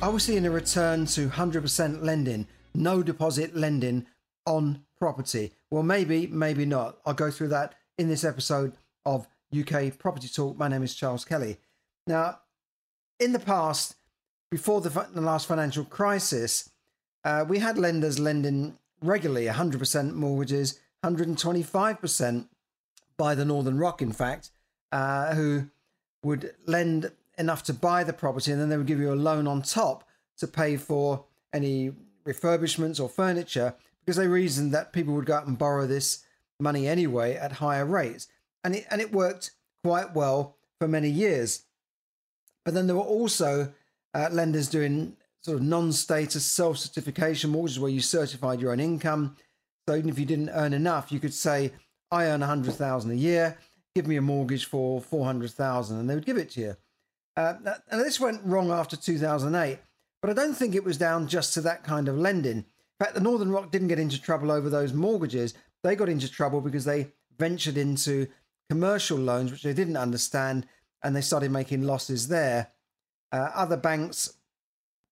Are we seeing a return to 100% lending, no deposit lending on property? Well, maybe, maybe not. I'll go through that in this episode of UK Property Talk. My name is Charles Kelly. Now, in the past, before the, the last financial crisis, uh, we had lenders lending regularly 100% mortgages, 125% by the Northern Rock, in fact, uh, who would lend enough to buy the property, and then they would give you a loan on top to pay for any refurbishments or furniture because they reasoned that people would go out and borrow this money anyway at higher rates. And it, and it worked quite well for many years. But then there were also uh, lenders doing sort of non-status self-certification mortgages where you certified your own income. So even if you didn't earn enough, you could say, I earn 100,000 a year, give me a mortgage for 400,000 and they would give it to you. Uh, and this went wrong after 2008, but I don't think it was down just to that kind of lending. In fact, the Northern Rock didn't get into trouble over those mortgages. They got into trouble because they ventured into commercial loans, which they didn't understand, and they started making losses there. Uh, other banks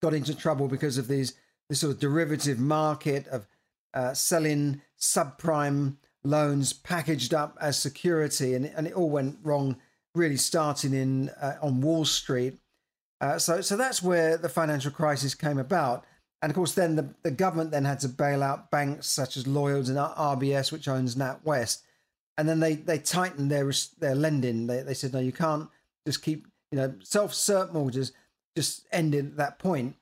got into trouble because of these this sort of derivative market of uh, selling subprime loans packaged up as security, and, and it all went wrong really starting in uh, on Wall Street. Uh, so, so that's where the financial crisis came about. And of course, then the, the government then had to bail out banks such as Lloyds and RBS, which owns NatWest. And then they, they tightened their their lending. They, they said, no, you can't just keep, you know, self cert mortgages just ended at that point.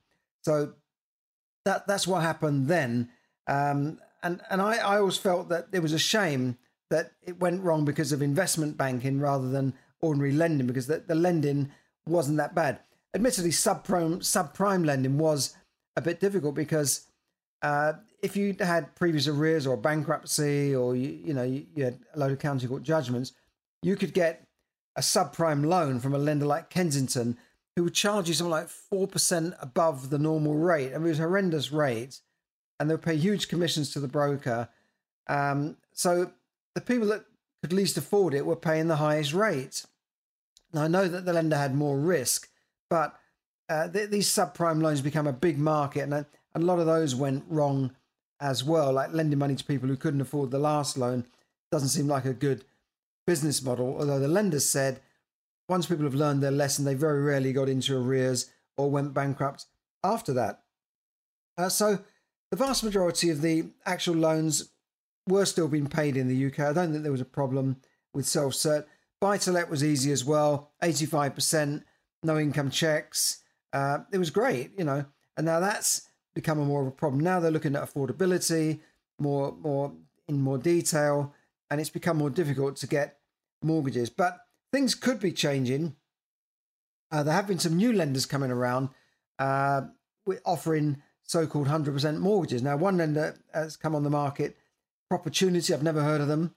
So that that's what happened then. Um, and and I, I always felt that it was a shame that it went wrong because of investment banking rather than ordinary lending because the, the lending wasn't that bad. Admittedly, subprime subprime lending was a bit difficult because uh, if you had previous arrears or bankruptcy or you, you know you, you had a load of county court judgments, you could get a subprime loan from a lender like Kensington who would charge you something like four percent above the normal rate. I mean, it was horrendous rates, and they would pay huge commissions to the broker. Um, so the people that could least afford it were paying the highest rates. Now, I know that the lender had more risk, but uh, th- these subprime loans become a big market, and a, a lot of those went wrong as well. Like lending money to people who couldn't afford the last loan doesn't seem like a good business model. Although the lenders said once people have learned their lesson, they very rarely got into arrears or went bankrupt after that. Uh, so the vast majority of the actual loans were still being paid in the UK. I don't think there was a problem with self cert. Buy to let was easy as well, 85%, no income checks. Uh, it was great, you know. And now that's become a more of a problem. Now they're looking at affordability more, more in more detail, and it's become more difficult to get mortgages. But things could be changing. Uh, there have been some new lenders coming around uh, offering so-called 100% mortgages. Now, one lender has come on the market, Proportunity. I've never heard of them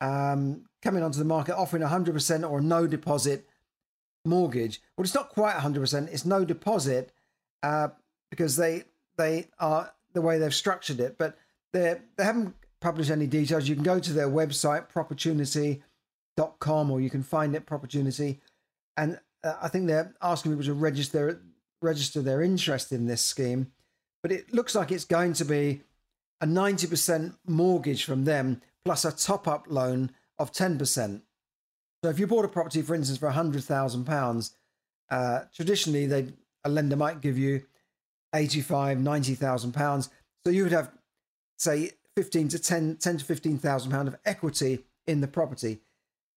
um, coming onto the market offering 100% or no deposit mortgage. Well, it's not quite 100%. It's no deposit uh, because they they are the way they've structured it, but they they haven't published any details. You can go to their website proportunity.com or you can find it proportunity, and uh, I think they're asking people to register register their interest in this scheme. But it looks like it's going to be a 90% mortgage from them plus a top up loan of 10%. So if you bought a property, for instance, for £100,000, uh, traditionally they a lender might give you 85, 90,000 pounds. So you would have, say, 15 to 10, 10 to 15,000 pound of equity in the property.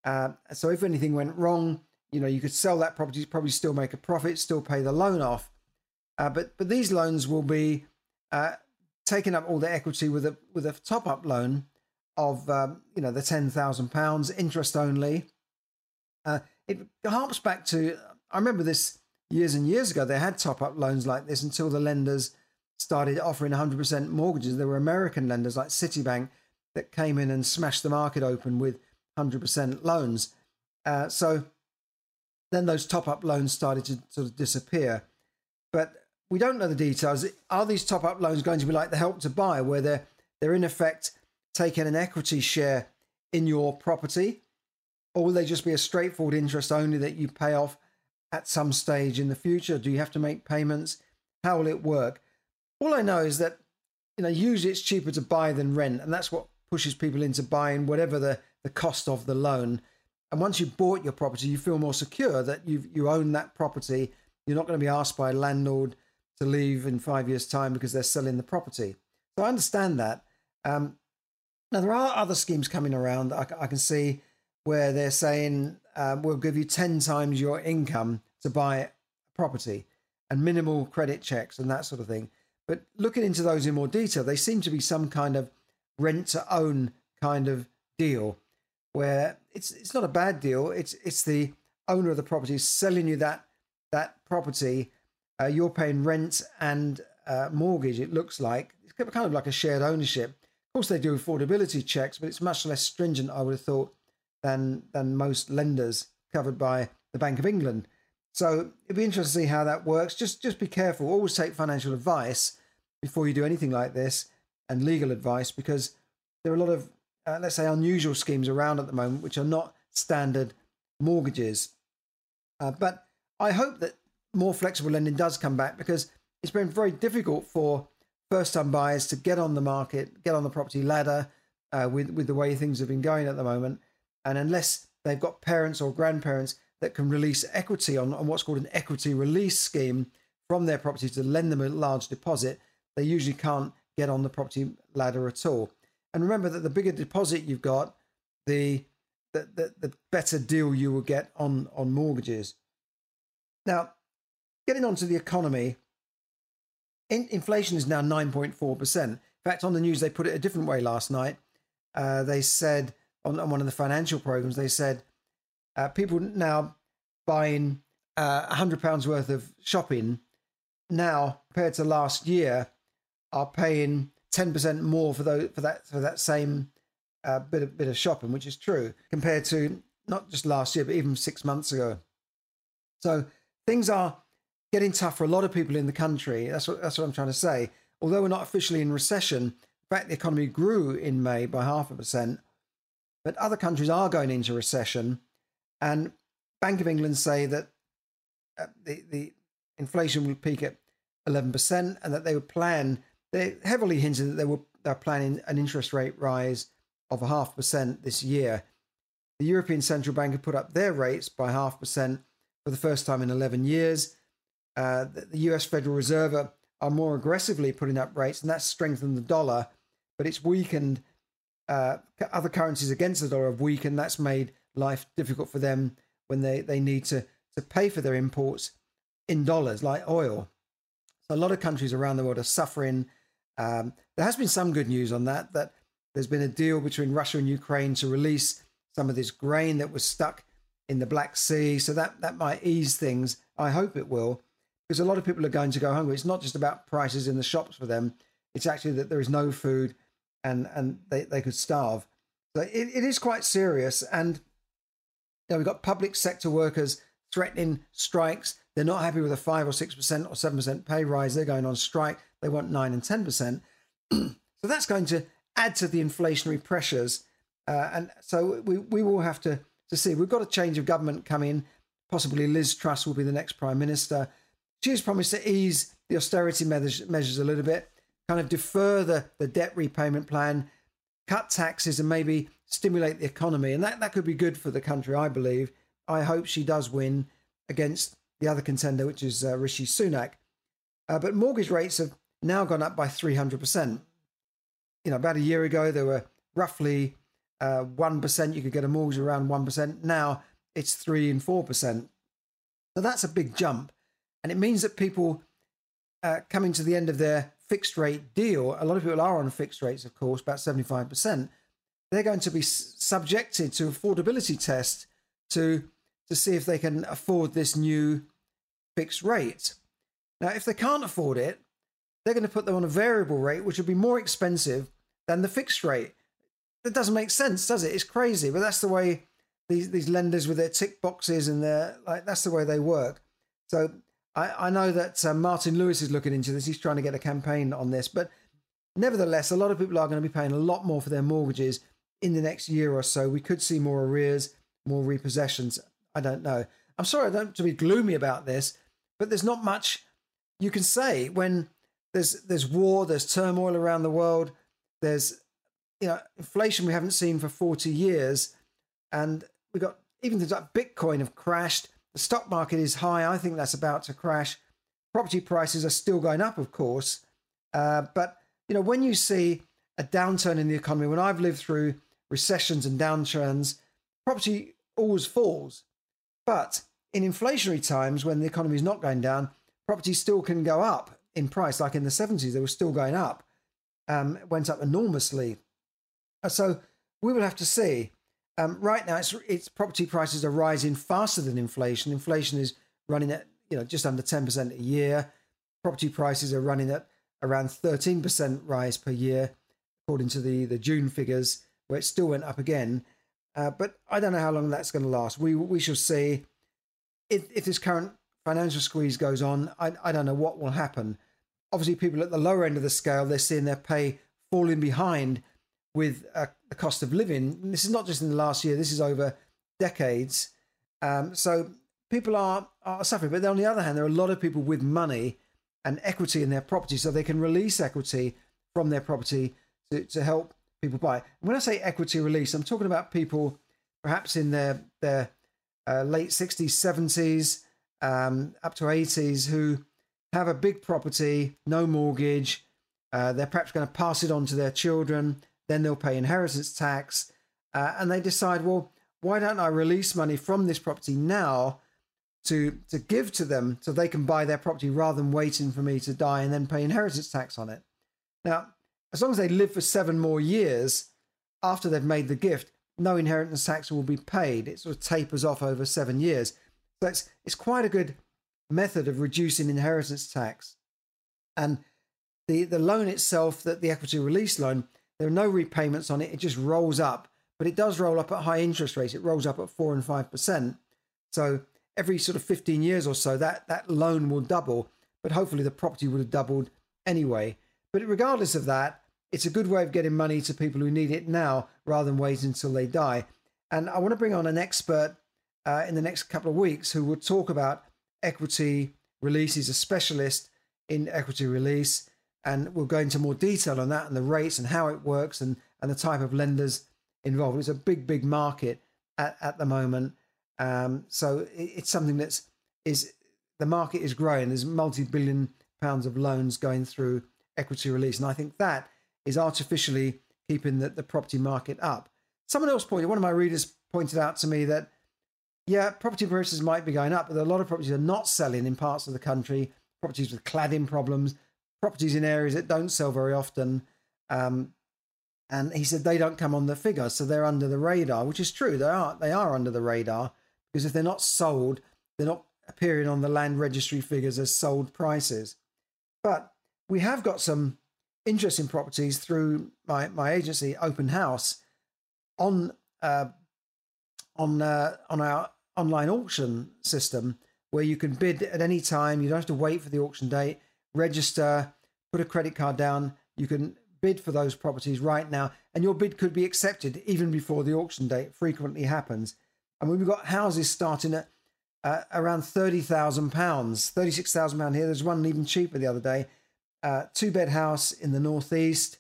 Uh, so if anything went wrong, you know, you could sell that property, probably still make a profit, still pay the loan off. Uh, but but these loans will be uh, taking up all the equity with a with a top up loan of um, you know the ten thousand pounds interest only. Uh, it harps back to I remember this years and years ago, they had top up loans like this until the lenders started offering 100% mortgages. There were American lenders like Citibank that came in and smashed the market open with 100% loans. Uh, so then those top up loans started to sort of disappear. But we don't know the details. Are these top up loans going to be like the help to buy, where they're, they're in effect taking an equity share in your property? Or will they just be a straightforward interest only that you pay off at some stage in the future? Do you have to make payments? How will it work? All I know is that you know usually it's cheaper to buy than rent, and that's what pushes people into buying whatever the, the cost of the loan. And once you've bought your property, you feel more secure that you you own that property. You're not going to be asked by a landlord to leave in five years' time because they're selling the property. So I understand that. Um, now there are other schemes coming around. I, I can see where they're saying uh, we'll give you 10 times your income to buy a property and minimal credit checks and that sort of thing. But looking into those in more detail, they seem to be some kind of rent to own kind of deal where it's it's not a bad deal. It's it's the owner of the property selling you that that property. Uh, you're paying rent and uh, mortgage. It looks like it's kind of like a shared ownership. Of course, they do affordability checks, but it's much less stringent, I would have thought, than than most lenders covered by the Bank of England. So it'd be interesting to see how that works. Just just be careful. Always take financial advice before you do anything like this, and legal advice because there are a lot of uh, let's say unusual schemes around at the moment which are not standard mortgages. Uh, but I hope that more flexible lending does come back because it's been very difficult for first-time buyers to get on the market, get on the property ladder uh, with with the way things have been going at the moment. And unless they've got parents or grandparents that can release equity on, on what's called an equity release scheme from their property to lend them a large deposit, they usually can't get on the property ladder at all. And remember that the bigger deposit you've got, the the, the, the better deal you will get on, on mortgages. Now, getting on to the economy, in, inflation is now 9.4%. In fact, on the news, they put it a different way last night. Uh, they said on, on one of the financial programs, they said uh, people now buying uh, £100 worth of shopping now compared to last year are paying 10% more for, those, for, that, for that same uh, bit, of, bit of shopping, which is true, compared to not just last year, but even six months ago. So things are getting tough for a lot of people in the country. That's what, that's what I'm trying to say. Although we're not officially in recession, in fact, the economy grew in May by half a percent but other countries are going into recession, and Bank of England say that uh, the the inflation will peak at 11%, and that they would plan. They heavily hinted that they were they're planning an interest rate rise of a half percent this year. The European Central Bank have put up their rates by half percent for the first time in 11 years. Uh, the US Federal Reserve are, more aggressively putting up rates, and that's strengthened the dollar, but it's weakened uh, other currencies against the dollar have weakened. That's made life difficult for them when they, they need to, to pay for their imports in dollars, like oil. So a lot of countries around the world are suffering. Um, there has been some good news on that, that there's been a deal between Russia and Ukraine to release some of this grain that was stuck in the Black Sea. So that, that might ease things. I hope it will, because a lot of people are going to go hungry. It's not just about prices in the shops for them, it's actually that there is no food and and they, they could starve. So it, it is quite serious. And you know, we've got public sector workers threatening strikes. They're not happy with a five or six percent or seven percent pay rise. They're going on strike. They want nine and ten percent. so that's going to add to the inflationary pressures. Uh, and so we, we will have to, to see. We've got a change of government coming. Possibly Liz Truss will be the next prime minister. She's promised to ease the austerity measures, measures a little bit kind of defer the, the debt repayment plan, cut taxes, and maybe stimulate the economy. And that, that could be good for the country, I believe. I hope she does win against the other contender, which is uh, Rishi Sunak. Uh, but mortgage rates have now gone up by 300%. You know, about a year ago, there were roughly uh, 1%. You could get a mortgage around 1%. Now it's 3 and 4%. So that's a big jump. And it means that people uh, coming to the end of their fixed rate deal, a lot of people are on fixed rates, of course, about 75%. They're going to be subjected to affordability test to to see if they can afford this new fixed rate. Now, if they can't afford it, they're going to put them on a variable rate, which will be more expensive than the fixed rate. That doesn't make sense, does it? It's crazy, but that's the way these these lenders with their tick boxes and their like that's the way they work. So I, I know that uh, Martin Lewis is looking into this. He's trying to get a campaign on this, but nevertheless, a lot of people are going to be paying a lot more for their mortgages in the next year or so. We could see more arrears, more repossessions. I don't know. I'm sorry, I don't to be gloomy about this, but there's not much you can say when there's there's war, there's turmoil around the world, there's you know inflation we haven't seen for 40 years, and we got even things like Bitcoin have crashed. The stock market is high. I think that's about to crash. Property prices are still going up, of course, uh, but you know when you see a downturn in the economy, when I've lived through recessions and downturns, property always falls. But in inflationary times, when the economy is not going down, property still can go up in price. Like in the 70s, they were still going up, um, went up enormously. Uh, so we will have to see. Um, right now, it's, it's property prices are rising faster than inflation. Inflation is running at you know just under 10% a year. Property prices are running at around 13% rise per year, according to the, the June figures, where it still went up again. Uh, but I don't know how long that's going to last. We we shall see. If, if this current financial squeeze goes on, I, I don't know what will happen. Obviously, people at the lower end of the scale, they're seeing their pay falling behind with uh, the cost of living. This is not just in the last year, this is over decades. Um, so people are, are suffering. But then on the other hand, there are a lot of people with money and equity in their property, so they can release equity from their property to, to help people buy. And when I say equity release, I'm talking about people perhaps in their, their uh, late 60s, 70s, um, up to 80s who have a big property, no mortgage. Uh, they're perhaps going to pass it on to their children. Then they'll pay inheritance tax. Uh, and they decide, well, why don't I release money from this property now to, to give to them so they can buy their property rather than waiting for me to die and then pay inheritance tax on it? Now, as long as they live for seven more years after they've made the gift, no inheritance tax will be paid. It sort of tapers off over seven years. So it's, it's quite a good method of reducing inheritance tax. And the, the loan itself, that the equity release loan, there are no repayments on it. It just rolls up, but it does roll up at high interest rates. It rolls up at four and five percent. So every sort of 15 years or so, that, that loan will double, but hopefully the property would have doubled anyway. But regardless of that, it's a good way of getting money to people who need it now rather than waiting until they die. And I want to bring on an expert uh, in the next couple of weeks who will talk about equity release. He's a specialist in equity release, and we'll go into more detail on that and the rates and how it works and, and the type of lenders involved. It's a big, big market at, at the moment. Um, so it, it's something that's is the market is growing. There's multi-billion pounds of loans going through equity release, and I think that is artificially keeping the, the property market up. Someone else pointed, one of my readers pointed out to me that yeah, property prices might be going up, but a lot of properties are not selling in parts of the country. Properties with cladding problems, properties in areas that don't sell very often. Um, and he said they don't come on the figure, so they're under the radar, which is true. They are they are under the radar because if they're not sold, they're not appearing on the land registry figures as sold prices. But we have got some interesting properties through my, my agency, Open House, on uh, on uh, on our online auction system where you can bid at any time. You don't have to wait for the auction date. Register, put a credit card down. You can bid for those properties right now, and your bid could be accepted even before the auction date. Frequently happens. And we've got houses starting at uh, around thirty thousand pounds, thirty six thousand pound here. There's one even cheaper the other day. Uh, two bed house in the northeast.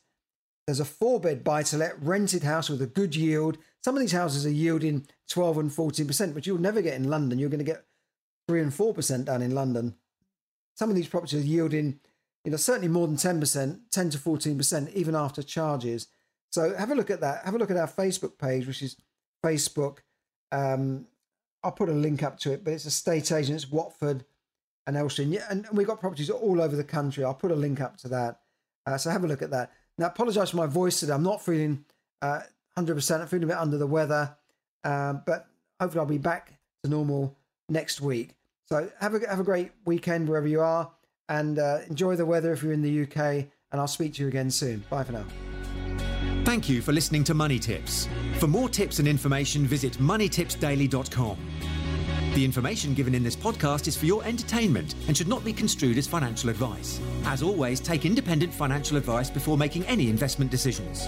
There's a four bed buy to let rented house with a good yield. Some of these houses are yielding 12 and 14%, but you'll never get in London. You're going to get 3 and 4% down in London. Some of these properties are yielding, you know, certainly more than 10%, 10 to 14%, even after charges. So have a look at that. Have a look at our Facebook page, which is Facebook. Um, I'll put a link up to it, but it's estate agents, Watford and Elstree. And we've got properties all over the country. I'll put a link up to that. Uh, so have a look at that. Now, apologise for my voice today. I'm not feeling uh, 100%. I'm feeling a bit under the weather, um, but hopefully I'll be back to normal next week. So have a have a great weekend wherever you are, and uh, enjoy the weather if you're in the UK. And I'll speak to you again soon. Bye for now. Thank you for listening to Money Tips. For more tips and information, visit moneytipsdaily.com. The information given in this podcast is for your entertainment and should not be construed as financial advice. As always, take independent financial advice before making any investment decisions.